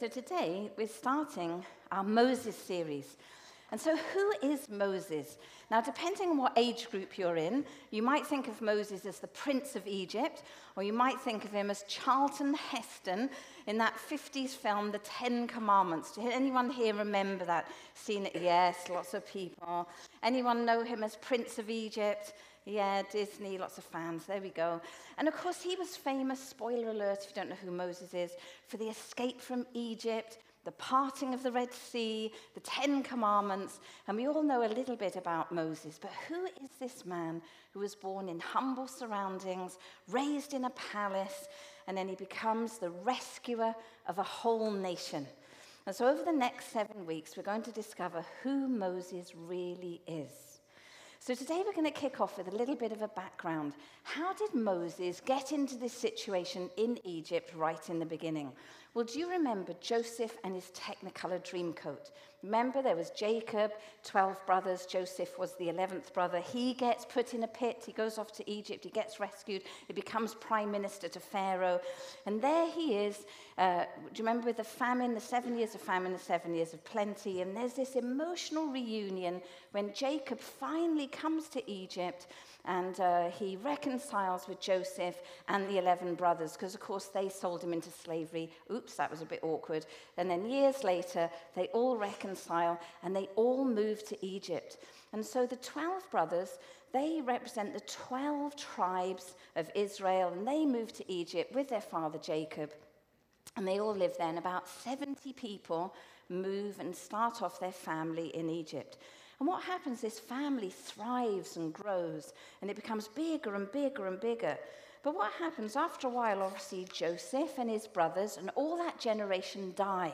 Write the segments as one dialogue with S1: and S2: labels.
S1: So today we're starting our Moses series. And so, who is Moses? Now, depending on what age group you're in, you might think of Moses as the Prince of Egypt, or you might think of him as Charlton Heston in that 50s film, The Ten Commandments. Did anyone here remember that? Seen it? Yes, lots of people. Anyone know him as Prince of Egypt? Yeah, Disney, lots of fans. There we go. And of course, he was famous, spoiler alert if you don't know who Moses is, for the escape from Egypt, the parting of the Red Sea, the Ten Commandments. And we all know a little bit about Moses. But who is this man who was born in humble surroundings, raised in a palace, and then he becomes the rescuer of a whole nation? And so, over the next seven weeks, we're going to discover who Moses really is. So today we're going to kick off with a little bit of a background. How did Moses get into this situation in Egypt right in the beginning? Well, do you remember Joseph and his Technicolor Dreamcoat? Remember, there was Jacob, 12 brothers. Joseph was the 11th brother. He gets put in a pit. He goes off to Egypt. He gets rescued. He becomes prime minister to Pharaoh. And there he is. Uh, do you remember with the famine, the seven years of famine, the seven years of plenty? And there's this emotional reunion when Jacob finally comes to Egypt and uh, he reconciles with Joseph and the 11 brothers because, of course, they sold him into slavery. Oops, that was a bit awkward. And then years later, they all reconcile and they all move to Egypt. And so the 12 brothers, they represent the 12 tribes of Israel, and they move to Egypt with their father Jacob. And they all live there, and about 70 people move and start off their family in Egypt. And what happens, this family thrives and grows, and it becomes bigger and bigger and bigger. But what happens after a while, obviously, Joseph and his brothers and all that generation die.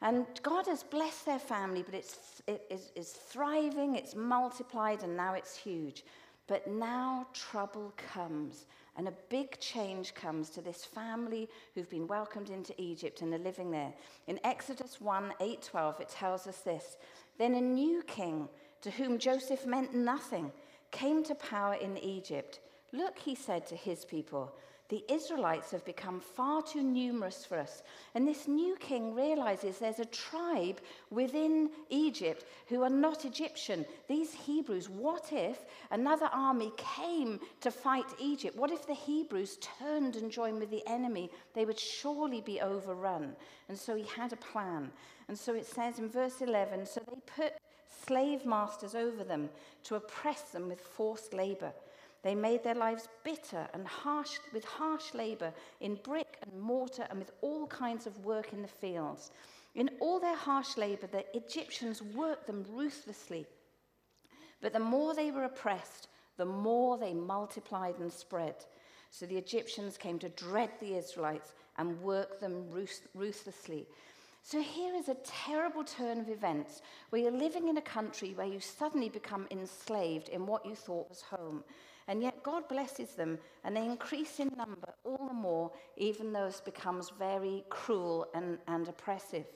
S1: And God has blessed their family, but it's, it is, thriving, it's multiplied, and now it's huge. But now trouble comes, and a big change comes to this family who've been welcomed into Egypt and are living there. In Exodus 1 8 12, it tells us this then a new king, to whom Joseph meant nothing, came to power in Egypt. Look, he said to his people, the Israelites have become far too numerous for us. And this new king realizes there's a tribe within Egypt who are not Egyptian. These Hebrews, what if another army came to fight Egypt? What if the Hebrews turned and joined with the enemy? They would surely be overrun. And so he had a plan. And so it says in verse 11 so they put slave masters over them to oppress them with forced labor. They made their lives bitter and harsh with harsh labor in brick and mortar and with all kinds of work in the fields. In all their harsh labor, the Egyptians worked them ruthlessly. But the more they were oppressed, the more they multiplied and spread. So the Egyptians came to dread the Israelites and work them ruthlessly. So here is a terrible turn of events where you're living in a country where you suddenly become enslaved in what you thought was home. And yet God blesses them and they increase in number all the more, even though it becomes very cruel and, and oppressive.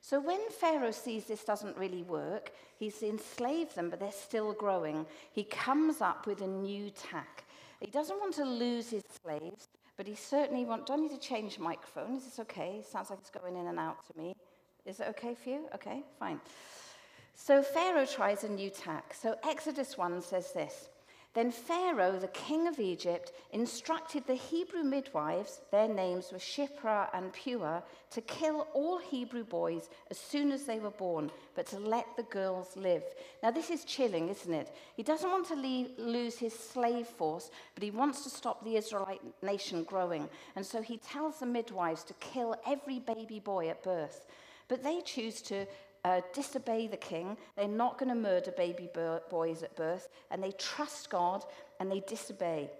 S1: So when Pharaoh sees this doesn't really work, he's enslaved them, but they're still growing. He comes up with a new tack. He doesn't want to lose his slaves, but he certainly wants. Do I need to change microphone? Is this okay? Sounds like it's going in and out to me. Is it okay for you? Okay, fine. So Pharaoh tries a new tack. So Exodus 1 says this then Pharaoh, the king of Egypt, instructed the Hebrew midwives, their names were Shiphrah and Puah, to kill all Hebrew boys as soon as they were born, but to let the girls live. Now, this is chilling, isn't it? He doesn't want to leave, lose his slave force, but he wants to stop the Israelite nation growing. And so he tells the midwives to kill every baby boy at birth. But they choose to uh, disobey the king. They're not going to murder baby boys at birth, and they trust God and they disobey.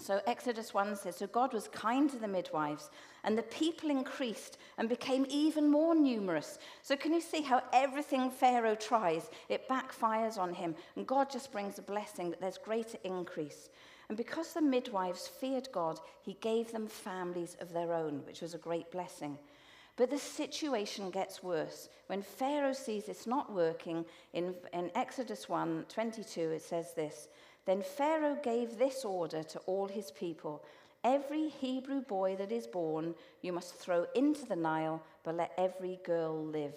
S1: So Exodus 1 says, So God was kind to the midwives, and the people increased and became even more numerous. So can you see how everything Pharaoh tries, it backfires on him, and God just brings a blessing that there's greater increase. And because the midwives feared God, he gave them families of their own, which was a great blessing. But the situation gets worse. When Pharaoh sees it's not working, in, in Exodus 1 22, it says this Then Pharaoh gave this order to all his people Every Hebrew boy that is born, you must throw into the Nile, but let every girl live.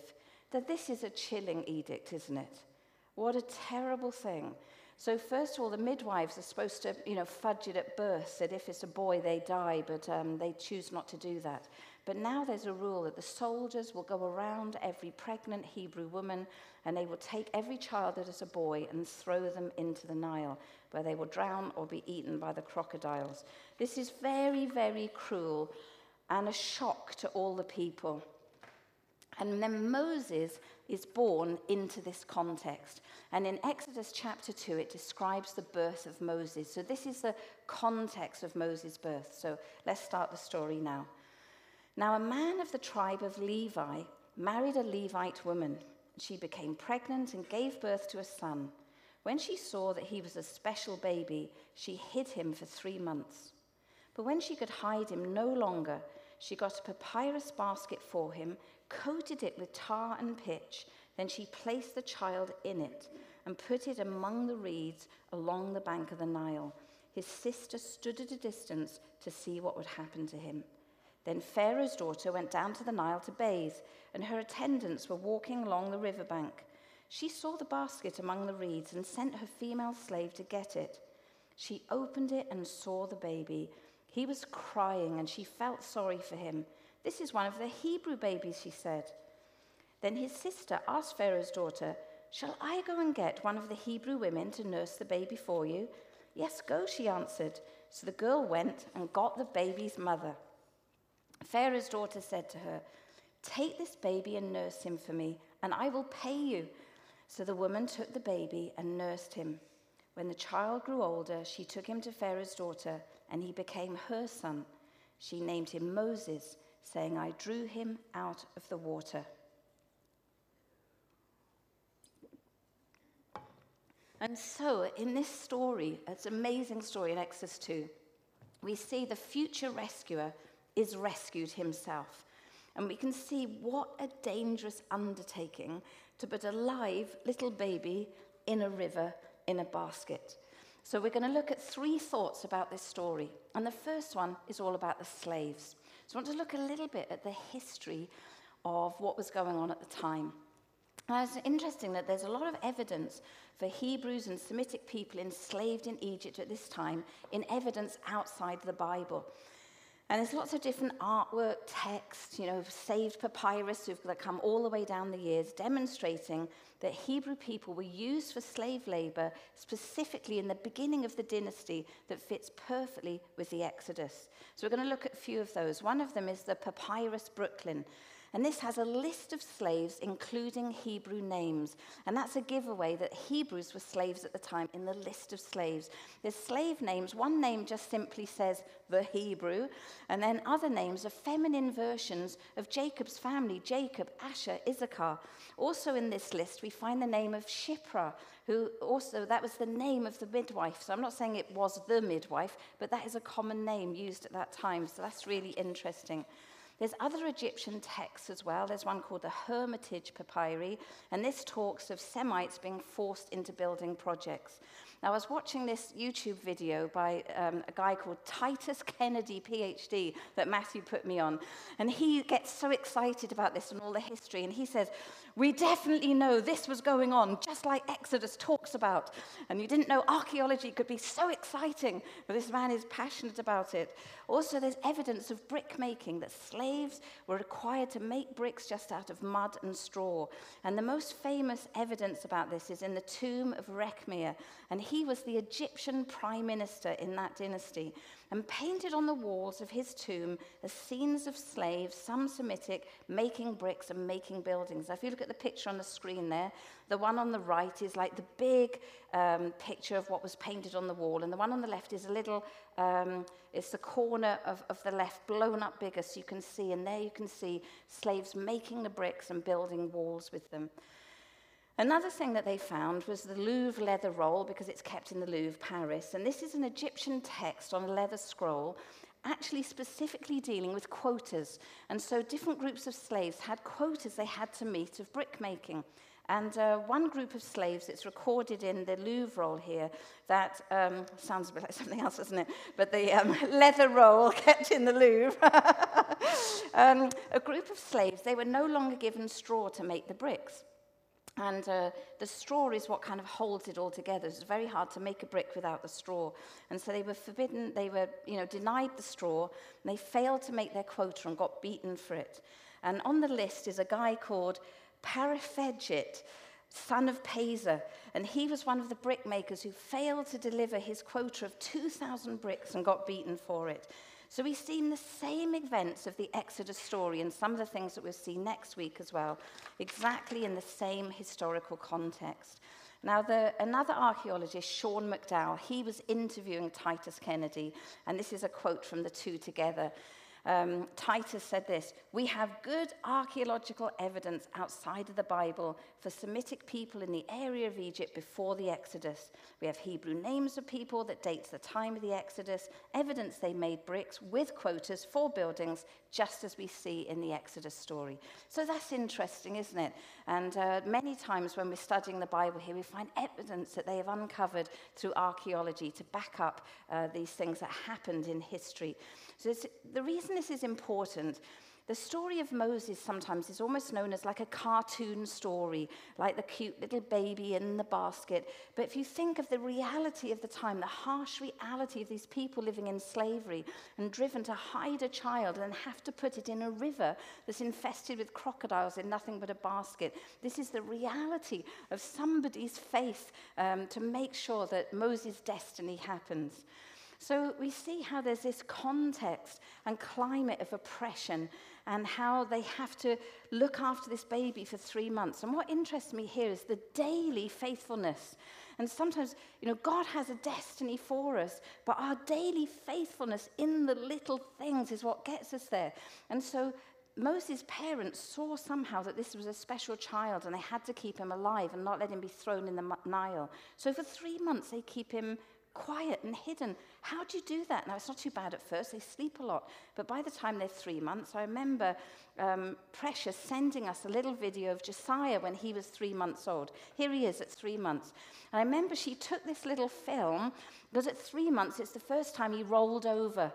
S1: That this is a chilling edict, isn't it? What a terrible thing. So, first of all, the midwives are supposed to, you know, fudge it at birth, that if it's a boy, they die, but um, they choose not to do that. But now there's a rule that the soldiers will go around every pregnant Hebrew woman and they will take every child that is a boy and throw them into the Nile, where they will drown or be eaten by the crocodiles. This is very, very cruel and a shock to all the people. And then Moses is born into this context. And in Exodus chapter 2, it describes the birth of Moses. So this is the context of Moses' birth. So let's start the story now. Now, a man of the tribe of Levi married a Levite woman. She became pregnant and gave birth to a son. When she saw that he was a special baby, she hid him for three months. But when she could hide him no longer, she got a papyrus basket for him, coated it with tar and pitch. Then she placed the child in it and put it among the reeds along the bank of the Nile. His sister stood at a distance to see what would happen to him. Then Pharaoh's daughter went down to the Nile to bathe, and her attendants were walking along the river bank. She saw the basket among the reeds and sent her female slave to get it. She opened it and saw the baby. He was crying, and she felt sorry for him. This is one of the Hebrew babies, she said. Then his sister asked Pharaoh's daughter, Shall I go and get one of the Hebrew women to nurse the baby for you? Yes, go, she answered. So the girl went and got the baby's mother. Pharaoh's daughter said to her, Take this baby and nurse him for me, and I will pay you. So the woman took the baby and nursed him. When the child grew older, she took him to Pharaoh's daughter, and he became her son. She named him Moses, saying, I drew him out of the water. And so, in this story, it's an amazing story in Exodus 2, we see the future rescuer is rescued himself. And we can see what a dangerous undertaking to put a live little baby in a river in a basket. So, we're going to look at three thoughts about this story. And the first one is all about the slaves. So, I want to look a little bit at the history of what was going on at the time. Now, it's interesting that there's a lot of evidence for Hebrews and Semitic people enslaved in Egypt at this time in evidence outside the Bible. And there's lots of different artwork, texts, you know, saved papyrus that come all the way down the years, demonstrating that Hebrew people were used for slave labor specifically in the beginning of the dynasty that fits perfectly with the Exodus. So we're going to look at a few of those. One of them is the Papyrus Brooklyn. And this has a list of slaves, including Hebrew names. And that's a giveaway that Hebrews were slaves at the time in the list of slaves. There's slave names. One name just simply says the Hebrew. And then other names are feminine versions of Jacob's family Jacob, Asher, Issachar. Also in this list, we find the name of Shiphrah, who also, that was the name of the midwife. So I'm not saying it was the midwife, but that is a common name used at that time. So that's really interesting. There's other Egyptian texts as well. There's one called the Hermitage Papyri, and this talks of Semites being forced into building projects. Now, I was watching this YouTube video by um, a guy called Titus Kennedy, PhD, that Matthew put me on, and he gets so excited about this and all the history, and he says, we definitely know this was going on, just like Exodus talks about. And you didn't know archaeology could be so exciting, but this man is passionate about it. Also, there's evidence of brick making, that slaves were required to make bricks just out of mud and straw. And the most famous evidence about this is in the tomb of Rekhmir. And he was the Egyptian prime minister in that dynasty and painted on the walls of his tomb as scenes of slaves, some Semitic, making bricks and making buildings. Now, if you look at the picture on the screen there, the one on the right is like the big um, picture of what was painted on the wall, and the one on the left is a little, um, it's the corner of, of the left blown up bigger so you can see, and there you can see slaves making the bricks and building walls with them. Another thing that they found was the Louvre leather roll, because it's kept in the Louvre, Paris. And this is an Egyptian text on a leather scroll, actually specifically dealing with quotas. And so different groups of slaves had quotas they had to meet of brickmaking. And uh, one group of slaves, it's recorded in the Louvre roll here, that um, sounds a bit like something else, doesn't it? But the um, leather roll kept in the Louvre. um, a group of slaves, they were no longer given straw to make the bricks. And uh, the straw is what kind of holds it all together. It's very hard to make a brick without the straw. And so they were forbidden, they were you know, denied the straw, and they failed to make their quota and got beaten for it. And on the list is a guy called Parafedgit, son of Pesa, and he was one of the brickmakers who failed to deliver his quota of 2,000 bricks and got beaten for it. So we've seen the same events of the Exodus story and some of the things that we'll see next week as well, exactly in the same historical context. Now, the, another archaeologist, Sean McDowell, he was interviewing Titus Kennedy, and this is a quote from the two together. Um, Titus said this We have good archaeological evidence outside of the Bible for Semitic people in the area of Egypt before the Exodus. We have Hebrew names of people that dates the time of the Exodus, evidence they made bricks with quotas for buildings, just as we see in the Exodus story. So that's interesting, isn't it? And uh, many times when we're studying the Bible here, we find evidence that they have uncovered through archaeology to back up uh, these things that happened in history. So the reason reason this is important the story of Moses sometimes is almost known as like a cartoon story, like the cute little baby in the basket. But if you think of the reality of the time, the harsh reality of these people living in slavery and driven to hide a child and have to put it in a river that's infested with crocodiles in nothing but a basket, this is the reality of somebody's faith um, to make sure that Moses' destiny happens. So we see how there's this context and climate of oppression and how they have to look after this baby for three months. And what interests me here is the daily faithfulness. And sometimes, you know, God has a destiny for us, but our daily faithfulness in the little things is what gets us there. And so Moses' parents saw somehow that this was a special child and they had to keep him alive and not let him be thrown in the Nile. So for three months, they keep him quiet and hidden. How do you do that? Now, it's not too bad at first. They sleep a lot. But by the time they're three months, I remember um, Precious sending us a little video of Josiah when he was three months old. Here he is at three months. And I remember she took this little film because at three months, it's the first time he rolled over.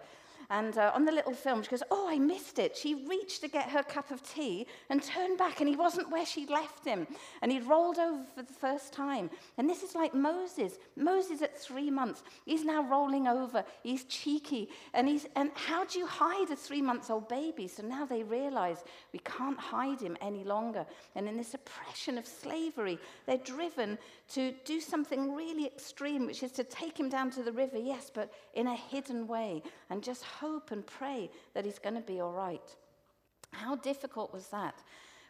S1: And uh, on the little film, she goes, Oh, I missed it. She reached to get her cup of tea and turned back, and he wasn't where she'd left him. And he'd rolled over for the first time. And this is like Moses. Moses at three months, he's now rolling over. He's cheeky. And, he's, and how do you hide a three month old baby? So now they realize we can't hide him any longer. And in this oppression of slavery, they're driven to do something really extreme, which is to take him down to the river, yes, but in a hidden way, and just hope and pray that he's going to be all right. How difficult was that?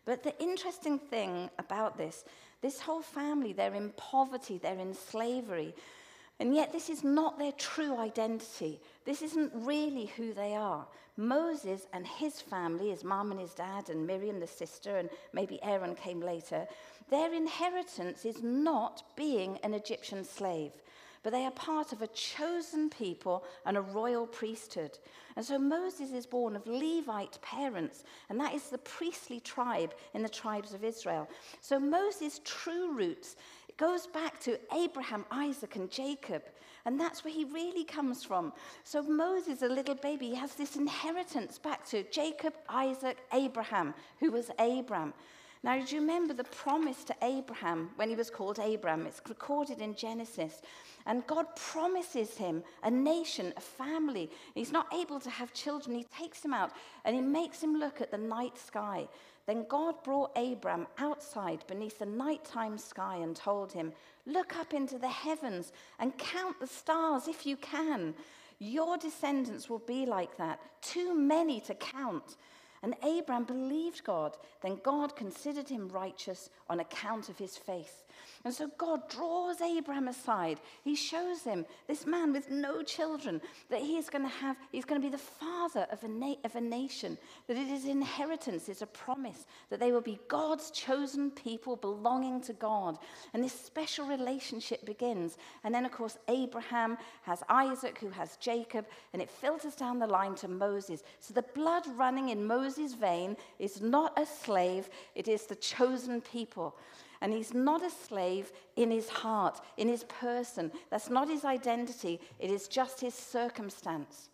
S1: But the interesting thing about this, this whole family, they're in poverty, they're in slavery. And yet, this is not their true identity. This isn't really who they are. Moses and his family, his mom and his dad, and Miriam, the sister, and maybe Aaron came later, their inheritance is not being an Egyptian slave, but they are part of a chosen people and a royal priesthood. And so Moses is born of Levite parents, and that is the priestly tribe in the tribes of Israel. So Moses' true roots goes back to Abraham, Isaac, and Jacob. And that's where he really comes from. So Moses, a little baby, has this inheritance back to Jacob, Isaac, Abraham, who was Abram. Now, do you remember the promise to Abraham when he was called Abram? It's recorded in Genesis. And God promises him a nation, a family. He's not able to have children. He takes him out and he makes him look at the night sky. Then God brought Abram outside beneath the nighttime sky and told him, Look up into the heavens and count the stars if you can. Your descendants will be like that, too many to count. And Abram believed God. Then God considered him righteous on account of his faith. And so God draws Abraham aside. He shows him, this man with no children, that he's going to have, he's going to be the father of a, na- of a nation, that it is inheritance, it's a promise, that they will be God's chosen people belonging to God. And this special relationship begins. And then, of course, Abraham has Isaac, who has Jacob, and it filters down the line to Moses. So the blood running in Moses' vein is not a slave, it is the chosen people. And he's not a slave in his heart, in his person. That's not his identity, it is just his circumstance.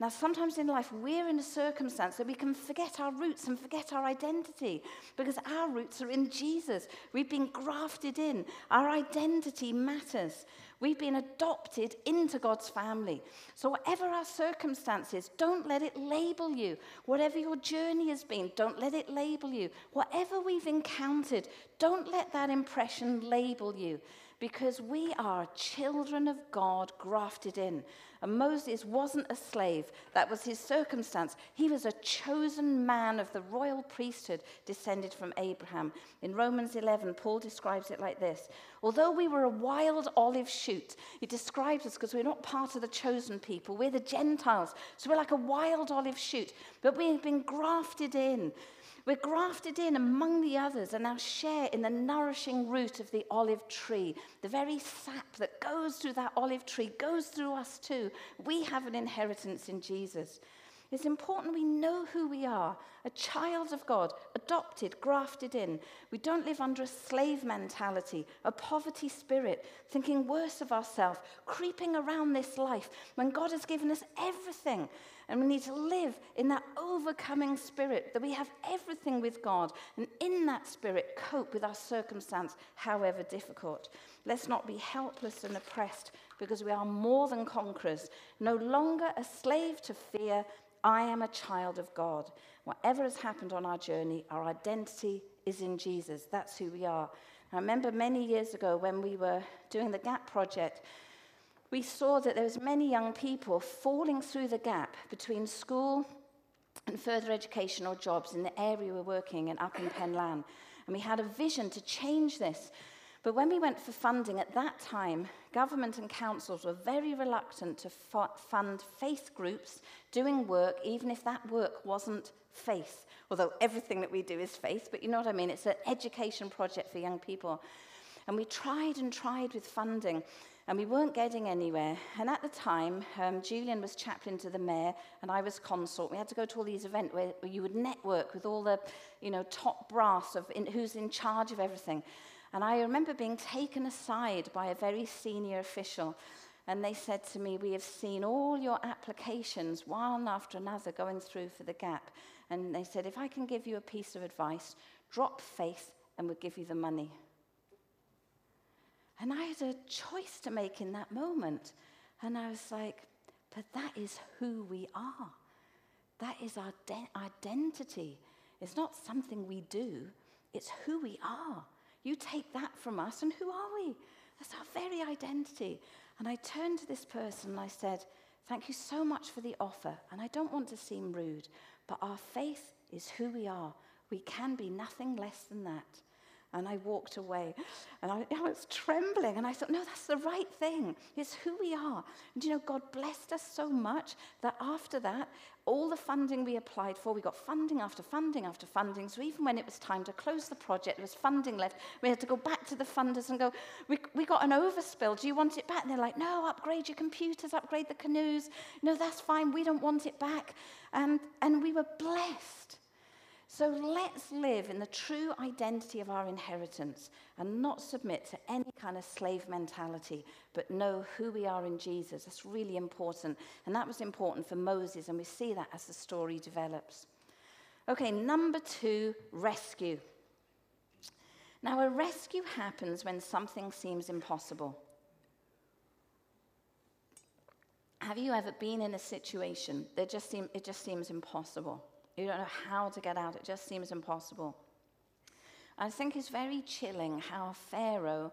S1: Now, sometimes in life, we're in a circumstance that we can forget our roots and forget our identity because our roots are in Jesus. We've been grafted in, our identity matters. We've been adopted into God's family. So, whatever our circumstances, don't let it label you. Whatever your journey has been, don't let it label you. Whatever we've encountered, don't let that impression label you because we are children of God grafted in. And Moses wasn't a slave, that was his circumstance. He was a chosen man of the royal priesthood descended from Abraham. In Romans 11, Paul describes it like this Although we were a wild olive shoot, he describes us because we're not part of the chosen people, we're the Gentiles. So we're like a wild olive shoot, but we've been grafted in. We're grafted in among the others and now share in the nourishing root of the olive tree. The very sap that goes through that olive tree goes through us too. We have an inheritance in Jesus. It's important we know who we are a child of God, adopted, grafted in. We don't live under a slave mentality, a poverty spirit, thinking worse of ourselves, creeping around this life when God has given us everything. And we need to live in that overcoming spirit, that we have everything with God, and in that spirit, cope with our circumstance, however difficult. Let's not be helpless and oppressed because we are more than conquerors, no longer a slave to fear. I am a child of God. Whatever has happened on our journey, our identity is in Jesus. That's who we are. I remember many years ago when we were doing the GAP project, we saw that there was many young people falling through the gap between school and further education or jobs in the area we're working in up in Penlan. And we had a vision to change this. But when we went for funding at that time, government and councils were very reluctant to fund faith groups doing work, even if that work wasn't faith. Although everything that we do is faith, but you know what I mean? It's an education project for young people. And we tried and tried with funding. And we weren't getting anywhere. And at the time, um, Julian was chaplain to the mayor, and I was consort. We had to go to all these events where, you would network with all the, you know, top brass of in, who's in charge of everything. And I remember being taken aside by a very senior official, and they said to me, "We have seen all your applications, one after another, going through for the gap." And they said, "If I can give you a piece of advice, drop faith, and we'll give you the money." And I had a choice to make in that moment. And I was like, but that is who we are. That is our de- identity. It's not something we do, it's who we are. You take that from us, and who are we? That's our very identity. And I turned to this person and I said, Thank you so much for the offer. And I don't want to seem rude, but our faith is who we are. We can be nothing less than that. And I walked away and I, I, was trembling. And I thought, no, that's the right thing. It's who we are. And you know, God blessed us so much that after that, all the funding we applied for, we got funding after funding after funding. So even when it was time to close the project, there was funding left. We had to go back to the funders and go, we, we got an overspill. Do you want it back? And they're like, no, upgrade your computers, upgrade the canoes. No, that's fine. We don't want it back. And, and we were blessed. So let's live in the true identity of our inheritance and not submit to any kind of slave mentality, but know who we are in Jesus. That's really important. And that was important for Moses, and we see that as the story develops. Okay, number two rescue. Now, a rescue happens when something seems impossible. Have you ever been in a situation that just seem, it just seems impossible? You don't know how to get out. It just seems impossible. I think it's very chilling how Pharaoh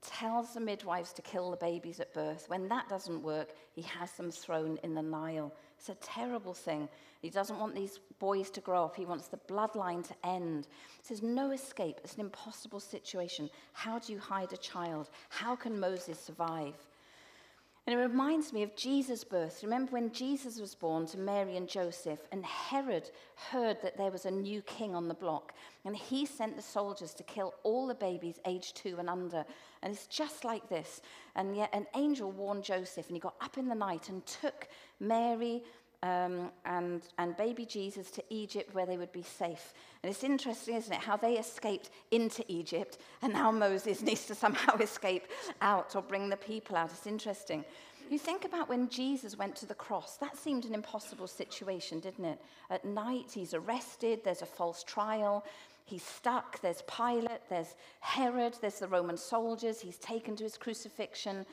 S1: tells the midwives to kill the babies at birth. When that doesn't work, he has them thrown in the Nile. It's a terrible thing. He doesn't want these boys to grow up. He wants the bloodline to end. There's no escape. It's an impossible situation. How do you hide a child? How can Moses survive? And it reminds me of Jesus' birth. Remember when Jesus was born to Mary and Joseph, and Herod heard that there was a new king on the block, and he sent the soldiers to kill all the babies aged two and under. And it's just like this. And yet an angel warned Joseph, and he got up in the night and took Mary um, and, and baby Jesus to Egypt where they would be safe. And it's interesting, isn't it, how they escaped into Egypt and now Moses needs to somehow escape out or bring the people out. It's interesting. You think about when Jesus went to the cross, that seemed an impossible situation, didn't it? At night, he's arrested, there's a false trial, he's stuck, there's Pilate, there's Herod, there's the Roman soldiers, he's taken to his crucifixion.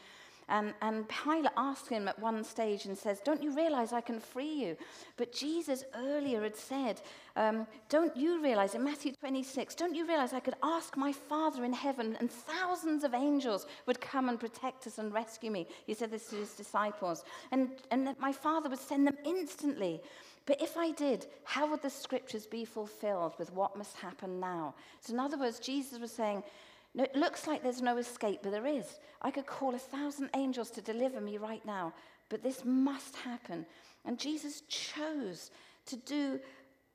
S1: And, and Pilate asked him at one stage and says, Don't you realize I can free you? But Jesus earlier had said, um, Don't you realize, in Matthew 26, don't you realize I could ask my Father in heaven and thousands of angels would come and protect us and rescue me? He said this to his disciples. And, and that my Father would send them instantly. But if I did, how would the scriptures be fulfilled with what must happen now? So, in other words, Jesus was saying, no, it looks like there's no escape, but there is. I could call a thousand angels to deliver me right now, but this must happen. And Jesus chose to do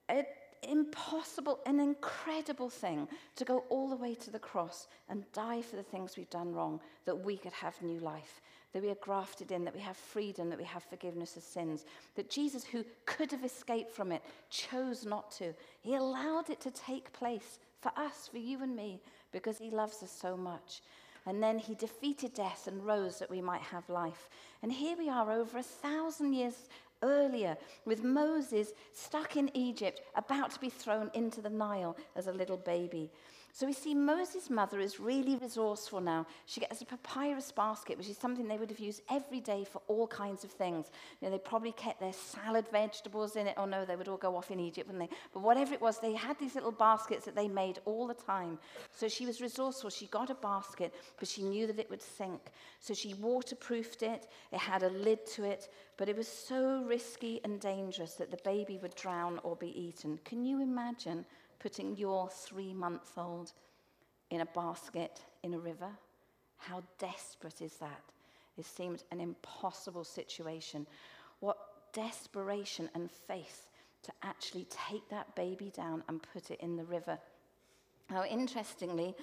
S1: an impossible, an incredible thing to go all the way to the cross and die for the things we've done wrong, that we could have new life, that we are grafted in, that we have freedom, that we have forgiveness of sins. That Jesus, who could have escaped from it, chose not to. He allowed it to take place for us, for you and me, because he loves us so much. And then he defeated death and rose that we might have life. And here we are over a thousand years earlier with Moses stuck in Egypt, about to be thrown into the Nile as a little baby. So we see Moses' mother is really resourceful now. She gets a papyrus basket, which is something they would have used every day for all kinds of things. You know, they probably kept their salad vegetables in it. Oh no, they would all go off in Egypt, wouldn't they? But whatever it was, they had these little baskets that they made all the time. So she was resourceful. She got a basket, but she knew that it would sink. So she waterproofed it. It had a lid to it, but it was so risky and dangerous that the baby would drown or be eaten. Can you imagine? putting your three month old in a basket in a river? How desperate is that? It seemed an impossible situation. What desperation and faith to actually take that baby down and put it in the river. Now, interestingly,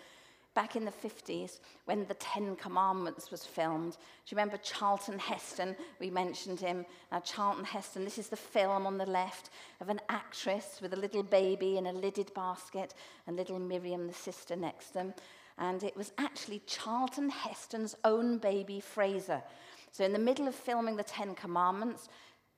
S1: back in the 50s when the Ten Commandments was filmed. Do you remember Charlton Heston? We mentioned him. Now, Charlton Heston, this is the film on the left of an actress with a little baby in a lidded basket and little Miriam, the sister, next them. And it was actually Charlton Heston's own baby, Fraser. So, in the middle of filming the Ten Commandments,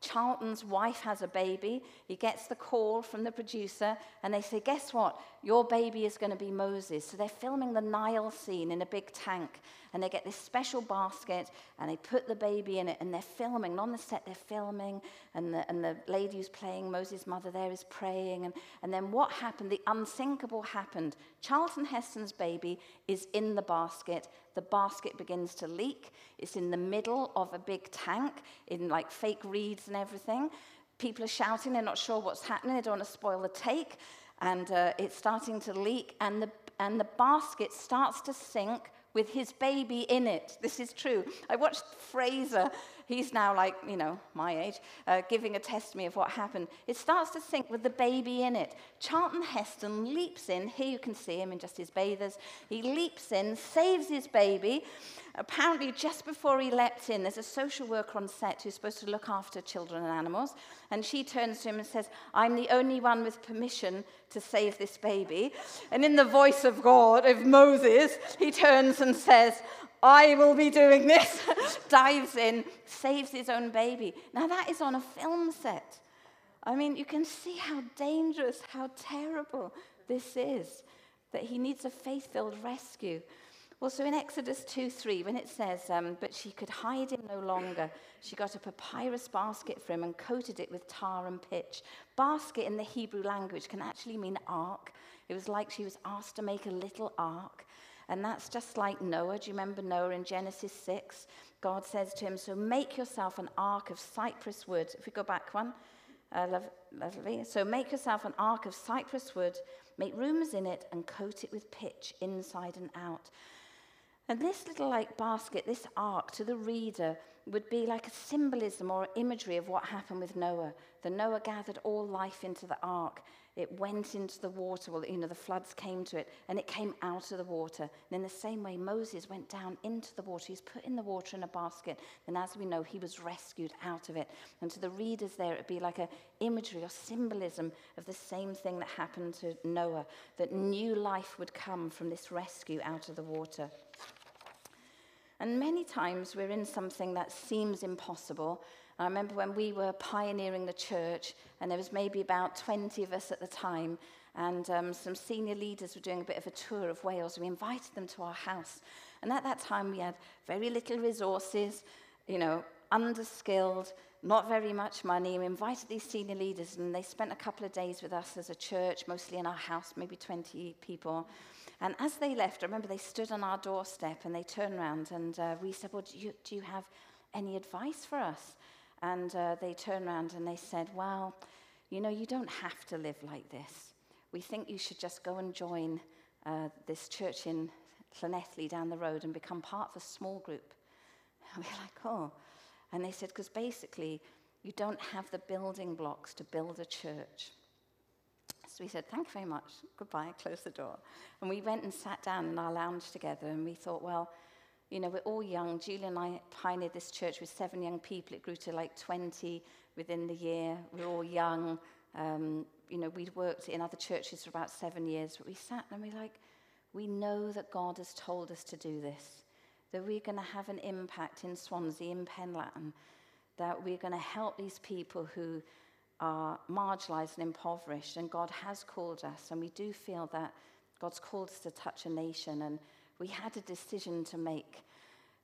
S1: Charlton's wife has a baby. He gets the call from the producer, and they say, Guess what? Your baby is going to be Moses. So they're filming the Nile scene in a big tank, and they get this special basket, and they put the baby in it, and they're filming. And on the set, they're filming, and the, and the lady who's playing Moses' mother there is praying. And, and then what happened? The unthinkable happened. Charlton Heston's baby is in the basket, the basket begins to leak. It's in the middle of a big tank in like fake reeds and everything. People are shouting, they're not sure what's happening, they don't want to spoil the take. And uh, it's starting to leak, and the, and the basket starts to sink with his baby in it. This is true. I watched Fraser He's now like, you know, my age, uh, giving a testimony of what happened. It starts to sink with the baby in it. Charlton Heston leaps in. Here you can see him in just his bathers. He leaps in, saves his baby. Apparently, just before he leapt in, there's a social worker on set who's supposed to look after children and animals. And she turns to him and says, I'm the only one with permission to save this baby. And in the voice of God, of Moses, he turns and says, I will be doing this, dives in, saves his own baby. Now, that is on a film set. I mean, you can see how dangerous, how terrible this is, that he needs a faith filled rescue. Well, so in Exodus 2 3, when it says, um, But she could hide him no longer, she got a papyrus basket for him and coated it with tar and pitch. Basket in the Hebrew language can actually mean ark. It was like she was asked to make a little ark. And that's just like Noah. Do you remember Noah in Genesis 6? God says to him, So make yourself an ark of cypress wood. If we go back one, uh, love, lovely. So make yourself an ark of cypress wood, make rooms in it, and coat it with pitch inside and out. And this little like basket, this ark to the reader would be like a symbolism or imagery of what happened with Noah. The Noah gathered all life into the ark. It went into the water. Well, you know, the floods came to it and it came out of the water. And in the same way, Moses went down into the water. He's put in the water in a basket. And as we know, he was rescued out of it. And to the readers there, it'd be like an imagery or symbolism of the same thing that happened to Noah, that new life would come from this rescue out of the water. And many times we're in something that seems impossible, I remember when we were pioneering the church, and there was maybe about 20 of us at the time, and um, some senior leaders were doing a bit of a tour of Wales. We invited them to our house. And at that time, we had very little resources, you know, underskilled, not very much money. We invited these senior leaders, and they spent a couple of days with us as a church, mostly in our house, maybe 20 people. And as they left, I remember they stood on our doorstep and they turned around, and uh, we said, Well, do you, do you have any advice for us? And uh, they turned around and they said, Well, you know, you don't have to live like this. We think you should just go and join uh, this church in Llanelli down the road and become part of a small group. And we're like, Oh. And they said, Because basically, you don't have the building blocks to build a church. So we said, Thank you very much. Goodbye. Close the door. And we went and sat down in our lounge together and we thought, Well, you know, we're all young. Julian and I pioneered this church with seven young people. It grew to like 20 within the year. We're all young. Um, you know, we'd worked in other churches for about seven years, but we sat and we like, we know that God has told us to do this, that we're going to have an impact in Swansea, in Penlan, that we're going to help these people who are marginalized and impoverished, and God has called us, and we do feel that God's called us to touch a nation, and we had a decision to make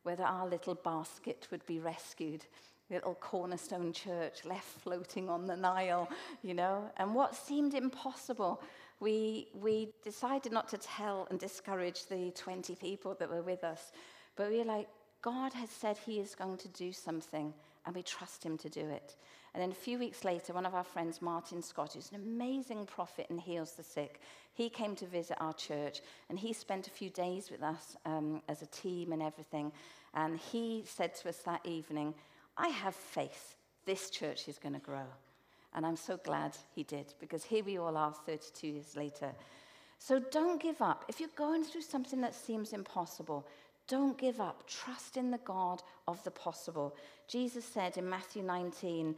S1: whether our little basket would be rescued, little cornerstone church left floating on the Nile, you know, and what seemed impossible. We, we decided not to tell and discourage the 20 people that were with us, but we were like, God has said He is going to do something, and we trust Him to do it. And then a few weeks later, one of our friends, Martin Scott, who's an amazing prophet and heals the sick, he came to visit our church and he spent a few days with us um, as a team and everything. And he said to us that evening, I have faith this church is going to grow. And I'm so glad he did because here we all are 32 years later. So don't give up. If you're going through something that seems impossible, don't give up. Trust in the God of the possible. Jesus said in Matthew 19,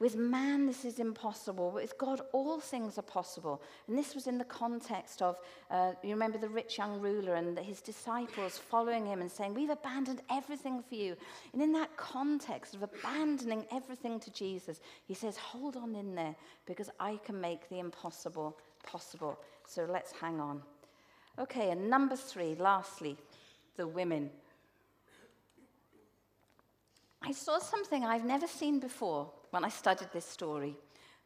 S1: with man, this is impossible. But with God, all things are possible. And this was in the context of, uh, you remember the rich young ruler and his disciples following him and saying, We've abandoned everything for you. And in that context of abandoning everything to Jesus, he says, Hold on in there because I can make the impossible possible. So let's hang on. Okay, and number three, lastly, the women. I saw something I've never seen before when I studied this story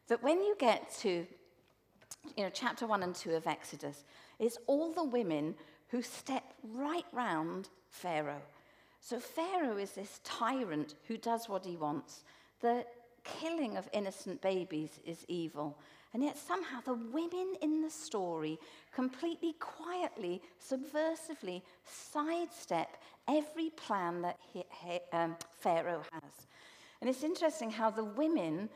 S1: that when you get to you know, chapter 1 and 2 of Exodus, it's all the women who step right round Pharaoh. So Pharaoh is this tyrant who does what he wants. The killing of innocent babies is evil. And yet somehow the women in the story completely quietly, subversively sidestep every plan that he, he, um, Pharaoh has. And it's interesting how the women,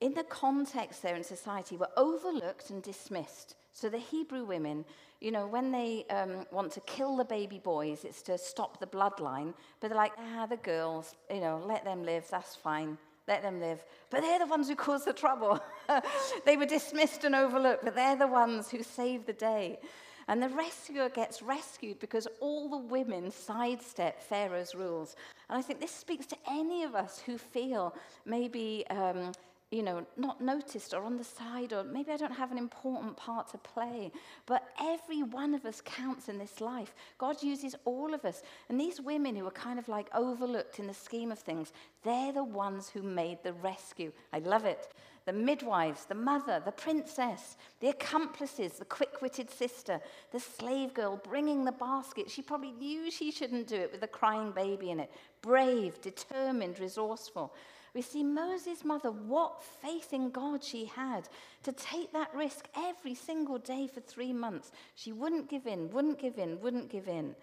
S1: in the context there in society, were overlooked and dismissed. So the Hebrew women, you know, when they um, want to kill the baby boys, it's to stop the bloodline. But they're like, ah, the girls, you know, let them live, that's fine. Let them live. But they're the ones who cause the trouble. they were dismissed and overlooked, but they're the ones who save the day. And the rescuer gets rescued because all the women sidestep Pharaoh's rules. And I think this speaks to any of us who feel maybe, um, you know, not noticed or on the side, or maybe I don't have an important part to play. But every one of us counts in this life. God uses all of us. And these women who are kind of like overlooked in the scheme of things, they're the ones who made the rescue. I love it the midwives, the mother, the princess, the accomplices, the quick witted sister, the slave girl bringing the basket. She probably knew she shouldn't do it with a crying baby in it. Brave, determined, resourceful. We see Moses' mother, what faith in God she had to take that risk every single day for three months. She wouldn't give in, wouldn't give in, wouldn't give in.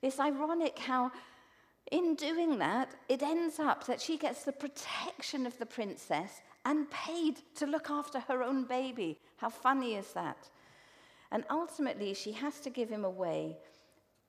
S1: It's ironic how in doing that, it ends up that she gets the protection of the princess and paid to look after her own baby. How funny is that? And ultimately, she has to give him away.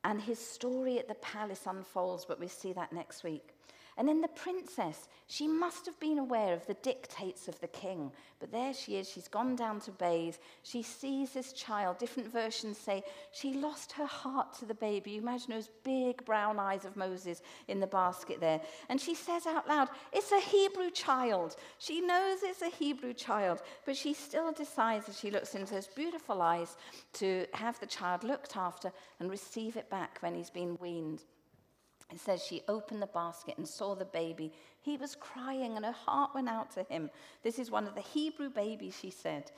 S1: And his story at the palace unfolds, but we see that next week. And then the princess, she must have been aware of the dictates of the king. But there she is, she's gone down to bathe. She sees this child. Different versions say she lost her heart to the baby. You imagine those big brown eyes of Moses in the basket there. And she says out loud, It's a Hebrew child. She knows it's a Hebrew child, but she still decides as she looks into those beautiful eyes to have the child looked after and receive it back when he's been weaned. It says she opened the basket and saw the baby. He was crying and her heart went out to him. This is one of the Hebrew babies, she said.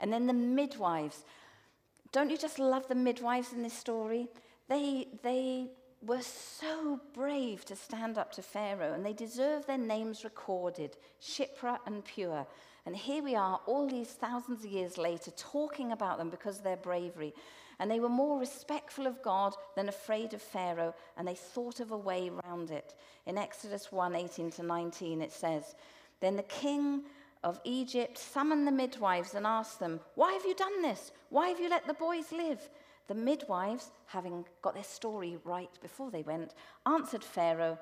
S1: And then the midwives. Don't you just love the midwives in this story? They, they were so brave to stand up to Pharaoh and they deserve their names recorded Shiphrah and Puah. And here we are, all these thousands of years later, talking about them because of their bravery. And they were more respectful of God than afraid of Pharaoh, and they thought of a way around it. In Exodus 1 18 to 19, it says, Then the king of Egypt summoned the midwives and asked them, Why have you done this? Why have you let the boys live? The midwives, having got their story right before they went, answered Pharaoh,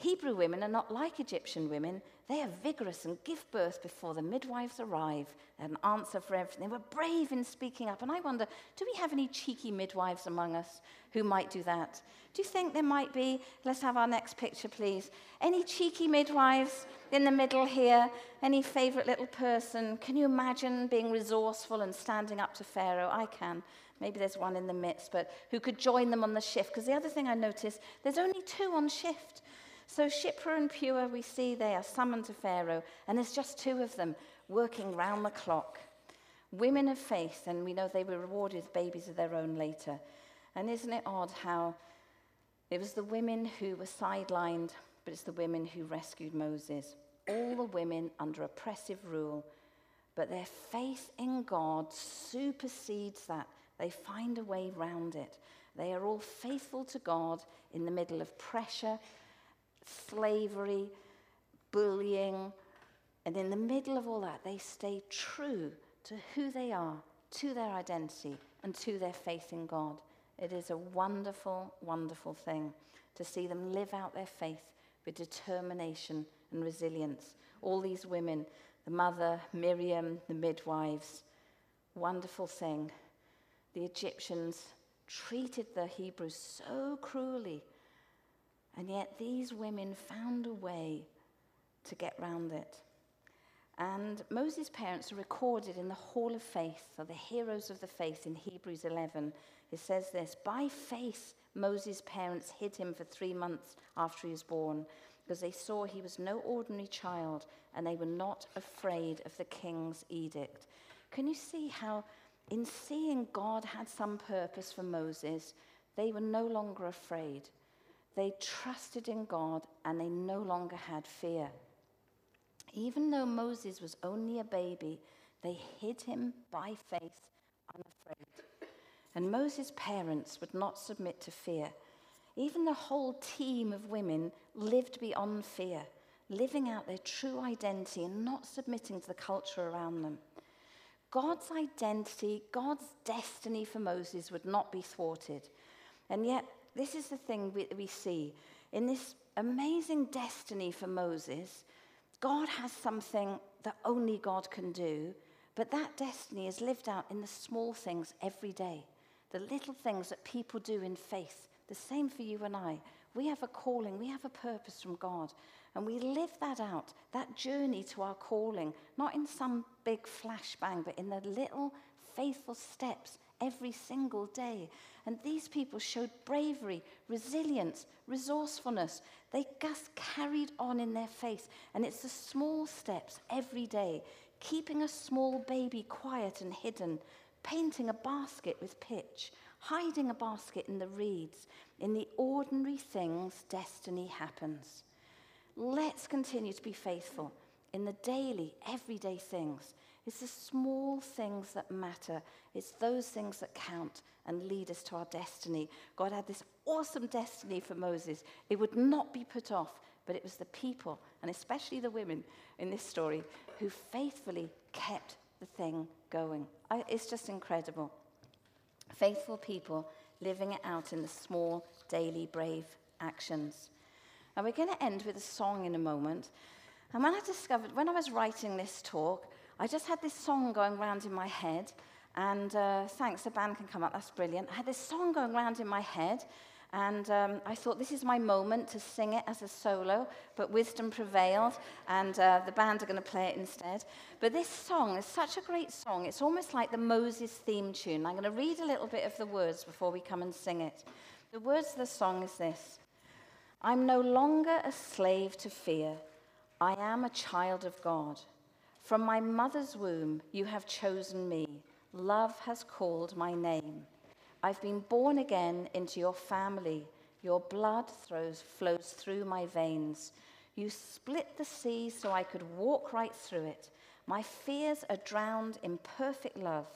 S1: Hebrew women are not like Egyptian women. They are vigorous and give birth before the midwives arrive. An answer for everything. They were brave in speaking up. And I wonder do we have any cheeky midwives among us who might do that? Do you think there might be? Let's have our next picture, please. Any cheeky midwives in the middle here? Any favorite little person? Can you imagine being resourceful and standing up to Pharaoh? I can. Maybe there's one in the midst, but who could join them on the shift? Because the other thing I noticed, there's only two on shift. So Shiphrah and Puah, we see they are summoned to Pharaoh, and there's just two of them working round the clock. Women of faith, and we know they were rewarded with babies of their own later. And isn't it odd how it was the women who were sidelined, but it's the women who rescued Moses. All the women under oppressive rule, but their faith in God supersedes that. They find a way round it. They are all faithful to God in the middle of pressure slavery, bullying. And in the middle of all that, they stay true to who they are, to their identity, and to their faith in God. It is a wonderful, wonderful thing to see them live out their faith with determination and resilience. All these women, the mother, Miriam, the midwives, wonderful thing. The Egyptians treated the Hebrews so cruelly and yet these women found a way to get round it. And Moses' parents are recorded in the Hall of Faith, or the heroes of the faith in Hebrews 11. It says this By faith, Moses' parents hid him for three months after he was born, because they saw he was no ordinary child and they were not afraid of the king's edict. Can you see how, in seeing God had some purpose for Moses, they were no longer afraid? They trusted in God and they no longer had fear. Even though Moses was only a baby, they hid him by faith, unafraid. And Moses' parents would not submit to fear. Even the whole team of women lived beyond fear, living out their true identity and not submitting to the culture around them. God's identity, God's destiny for Moses would not be thwarted. And yet, this is the thing we, we see. In this amazing destiny for Moses, God has something that only God can do, but that destiny is lived out in the small things every day, the little things that people do in faith. The same for you and I. We have a calling, we have a purpose from God, and we live that out, that journey to our calling, not in some big flashbang, but in the little faithful steps every single day. And these people showed bravery, resilience, resourcefulness. They just carried on in their faith. And it's the small steps every day keeping a small baby quiet and hidden, painting a basket with pitch, hiding a basket in the reeds. In the ordinary things, destiny happens. Let's continue to be faithful in the daily, everyday things. It's the small things that matter. It's those things that count and lead us to our destiny. God had this awesome destiny for Moses. It would not be put off, but it was the people, and especially the women in this story, who faithfully kept the thing going. I, it's just incredible. Faithful people living it out in the small, daily, brave actions. And we're going to end with a song in a moment. And when I discovered, when I was writing this talk, I just had this song going round in my head. And uh, thanks, the band can come up, that's brilliant. I had this song going round in my head. And um, I thought, this is my moment to sing it as a solo, but wisdom prevailed, and uh, the band are going to play it instead. But this song is such a great song. It's almost like the Moses theme tune. I'm going to read a little bit of the words before we come and sing it. The words of the song is this I'm no longer a slave to fear, I am a child of God. From my mother's womb, you have chosen me. Love has called my name. I've been born again into your family. Your blood throws, flows through my veins. You split the sea so I could walk right through it. My fears are drowned in perfect love.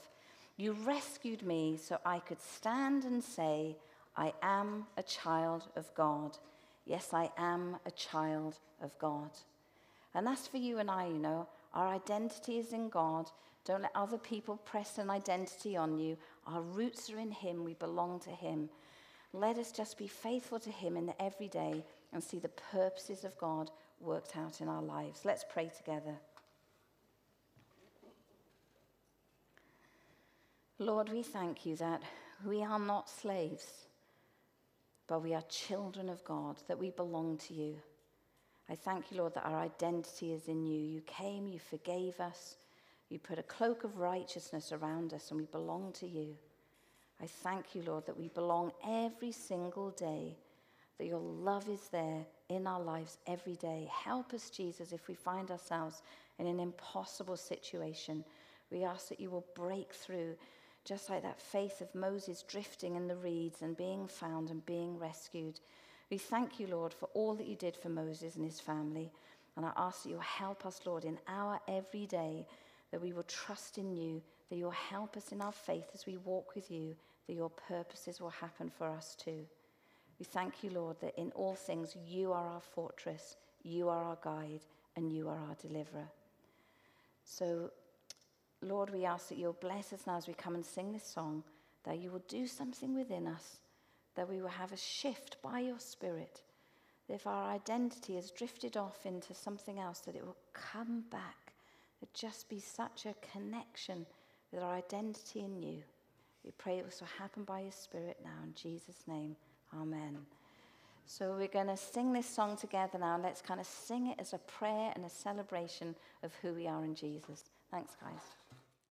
S1: You rescued me so I could stand and say, I am a child of God. Yes, I am a child of God. And that's for you and I, you know. Our identity is in God. Don't let other people press an identity on you. Our roots are in Him. We belong to Him. Let us just be faithful to Him in the everyday and see the purposes of God worked out in our lives. Let's pray together. Lord, we thank you that we are not slaves, but we are children of God, that we belong to you. I thank you, Lord, that our identity is in you. You came, you forgave us, you put a cloak of righteousness around us, and we belong to you. I thank you, Lord, that we belong every single day, that your love is there in our lives every day. Help us, Jesus, if we find ourselves in an impossible situation. We ask that you will break through, just like that faith of Moses drifting in the reeds and being found and being rescued. We thank you, Lord, for all that you did for Moses and his family. And I ask that you will help us, Lord, in our everyday that we will trust in you, that you'll help us in our faith as we walk with you, that your purposes will happen for us too. We thank you, Lord, that in all things you are our fortress, you are our guide, and you are our deliverer. So, Lord, we ask that you'll bless us now as we come and sing this song, that you will do something within us, that we will have a shift by your Spirit. That if our identity has drifted off into something else, that it will come back There'd just be such a connection with our identity in you. We pray it will happen by your Spirit now. In Jesus' name, amen. So we're going to sing this song together now. Let's kind of sing it as a prayer and a celebration of who we are in Jesus. Thanks, guys.